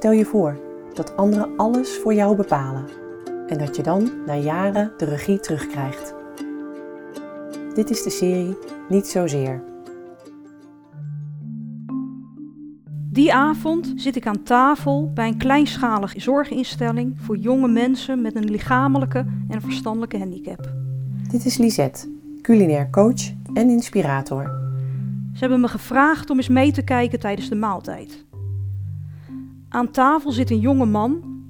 Stel je voor dat anderen alles voor jou bepalen en dat je dan na jaren de regie terugkrijgt. Dit is de serie Niet Zozeer. Die avond zit ik aan tafel bij een kleinschalige zorginstelling voor jonge mensen met een lichamelijke en verstandelijke handicap. Dit is Lisette, culinair coach en inspirator. Ze hebben me gevraagd om eens mee te kijken tijdens de maaltijd. Aan tafel zit een jonge man.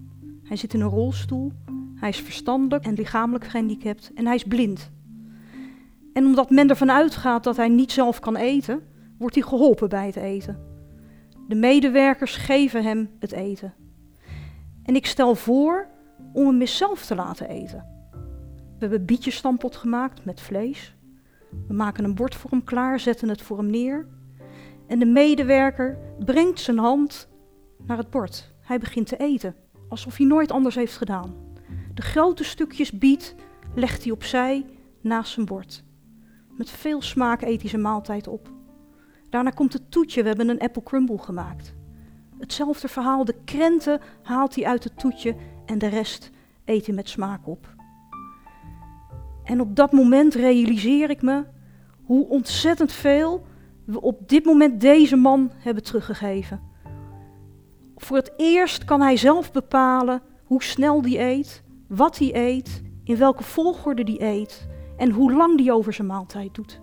Hij zit in een rolstoel. Hij is verstandelijk en lichamelijk gehandicapt en hij is blind. En omdat men ervan uitgaat dat hij niet zelf kan eten, wordt hij geholpen bij het eten. De medewerkers geven hem het eten. En ik stel voor om hem zelf te laten eten. We hebben bietjesstampot gemaakt met vlees. We maken een bord voor hem klaar, zetten het voor hem neer. En de medewerker brengt zijn hand naar het bord. Hij begint te eten, alsof hij nooit anders heeft gedaan. De grote stukjes biet legt hij opzij naast zijn bord. Met veel smaak eet hij zijn maaltijd op. Daarna komt het toetje, we hebben een apple crumble gemaakt. Hetzelfde verhaal, de krenten haalt hij uit het toetje en de rest eet hij met smaak op. En op dat moment realiseer ik me hoe ontzettend veel we op dit moment deze man hebben teruggegeven. Voor het eerst kan hij zelf bepalen hoe snel die eet, wat hij eet, in welke volgorde die eet en hoe lang die over zijn maaltijd doet.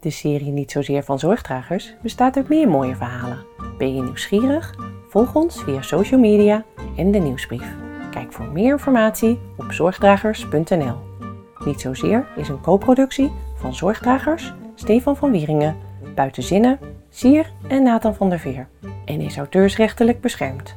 De serie Niet Zozeer van Zorgdragers bestaat uit meer mooie verhalen. Ben je nieuwsgierig? Volg ons via social media en de nieuwsbrief. Kijk voor meer informatie op zorgdragers.nl. Niet Zozeer is een co-productie van Zorgdragers, Stefan van Wieringen, Buitenzinnen, Sier en Nathan van der Veer en is auteursrechtelijk beschermd.